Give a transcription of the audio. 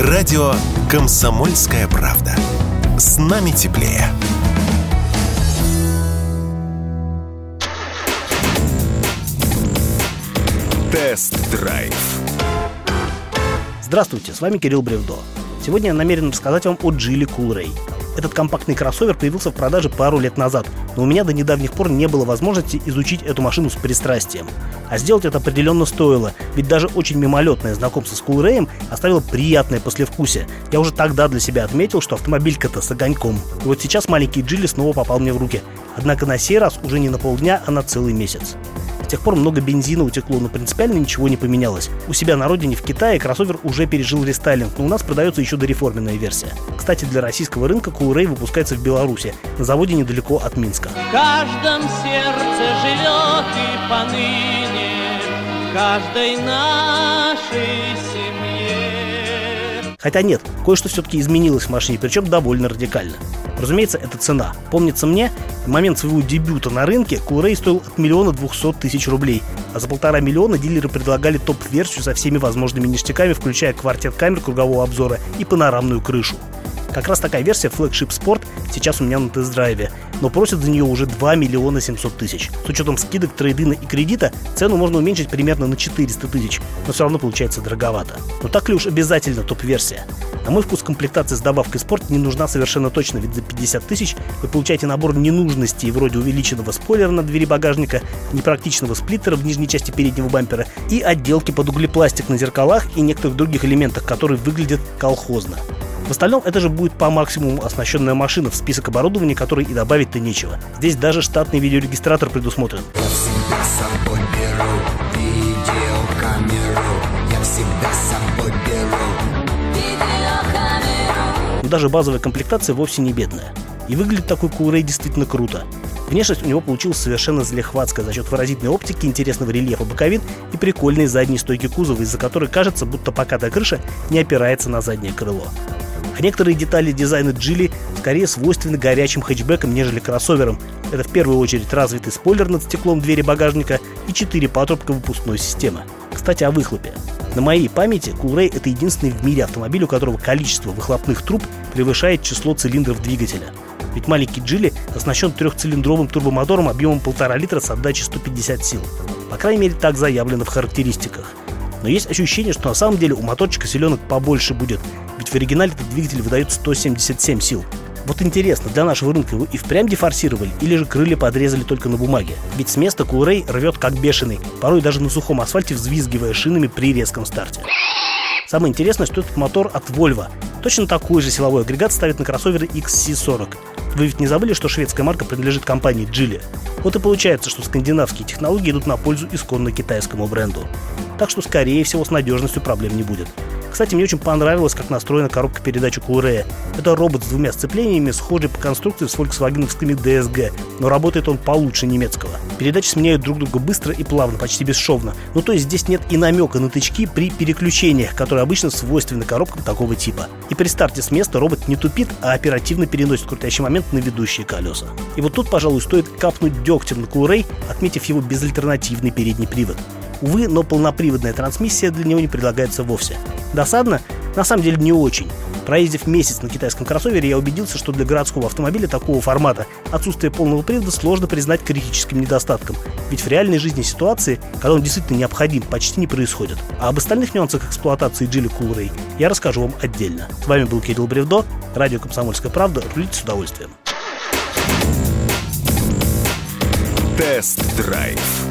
Радио «Комсомольская правда». С нами теплее. Тест-драйв. Здравствуйте, с вами Кирилл Бревдо. Сегодня я намерен рассказать вам о Geely Coolray. Этот компактный кроссовер появился в продаже пару лет назад, но у меня до недавних пор не было возможности изучить эту машину с пристрастием. А сделать это определенно стоило, ведь даже очень мимолетное знакомство с Coolray оставило приятное послевкусие. Я уже тогда для себя отметил, что автомобилька-то с огоньком. И вот сейчас маленький Джили снова попал мне в руки. Однако на сей раз уже не на полдня, а на целый месяц. Тех пор много бензина утекло, но принципиально ничего не поменялось. У себя на родине в Китае кроссовер уже пережил рестайлинг, но у нас продается еще дореформенная версия. Кстати, для российского рынка Coolray выпускается в Беларуси, на заводе недалеко от Минска. В каждом сердце живет и поныне, в каждой нашей. Хотя нет, кое-что все-таки изменилось в машине, причем довольно радикально. Разумеется, это цена. Помнится мне, в момент своего дебюта на рынке Курей стоил от миллиона двухсот тысяч рублей, а за полтора миллиона дилеры предлагали топ-версию со всеми возможными ништяками, включая квартет камер кругового обзора и панорамную крышу. Как раз такая версия Flagship Sport сейчас у меня на тест-драйве, но просят за нее уже 2 миллиона 700 тысяч. С учетом скидок, трейдина и кредита цену можно уменьшить примерно на 400 тысяч, но все равно получается дороговато. Но так ли уж обязательно топ-версия? На мой вкус комплектация с добавкой спорт не нужна совершенно точно, ведь за 50 тысяч вы получаете набор ненужностей вроде увеличенного спойлера на двери багажника, непрактичного сплиттера в нижней части переднего бампера и отделки под углепластик на зеркалах и некоторых других элементах, которые выглядят колхозно. В остальном это же будет по максимуму оснащенная машина в список оборудования, который и добавить-то нечего. Здесь даже штатный видеорегистратор предусмотрен. Я даже базовая комплектация вовсе не бедная. И выглядит такой Курей действительно круто. Внешность у него получилась совершенно залихватская за счет выразительной оптики, интересного рельефа боковин и прикольной задней стойки кузова, из-за которой кажется, будто покатая крыша не опирается на заднее крыло. Некоторые детали дизайна Джили скорее свойственны горячим хэтчбекам, нежели кроссоверам. Это в первую очередь развитый спойлер над стеклом двери багажника и 4 патрубка выпускной системы. Кстати, о выхлопе. На моей памяти Coolray это единственный в мире автомобиль, у которого количество выхлопных труб превышает число цилиндров двигателя. Ведь маленький Джили оснащен трехцилиндровым турбомотором объемом 1,5 литра с отдачей 150 сил. По крайней мере, так заявлено в характеристиках. Но есть ощущение, что на самом деле у моторчика селенок побольше будет, ведь в оригинале этот двигатель выдает 177 сил. Вот интересно, для нашего рынка его и впрямь дефорсировали, или же крылья подрезали только на бумаге? Ведь с места Курей рвет как бешеный, порой даже на сухом асфальте взвизгивая шинами при резком старте. Самое интересное, что этот мотор от Volvo. Точно такой же силовой агрегат ставит на кроссоверы XC40. Вы ведь не забыли, что шведская марка принадлежит компании Geely? Вот и получается, что скандинавские технологии идут на пользу исконно китайскому бренду. Так что, скорее всего, с надежностью проблем не будет. Кстати, мне очень понравилось, как настроена коробка передач у Курея. Это робот с двумя сцеплениями, схожий по конструкции с фольксвагеновскими DSG, но работает он получше немецкого. Передачи сменяют друг друга быстро и плавно, почти бесшовно. Ну то есть здесь нет и намека на тычки при переключениях, которые обычно свойственны коробкам такого типа. И при старте с места робот не тупит, а оперативно переносит крутящий момент на ведущие колеса. И вот тут, пожалуй, стоит капнуть дегтем на Курей, отметив его безальтернативный передний привод. Увы, но полноприводная трансмиссия для него не предлагается вовсе. Досадно? На самом деле не очень. Проездив месяц на китайском кроссовере, я убедился, что для городского автомобиля такого формата отсутствие полного привода сложно признать критическим недостатком, ведь в реальной жизни ситуации, когда он действительно необходим, почти не происходит. А об остальных нюансах эксплуатации Geely Coolray я расскажу вам отдельно. С вами был Кирилл Бревдо, радио «Комсомольская правда». Рулите с удовольствием. Тест-драйв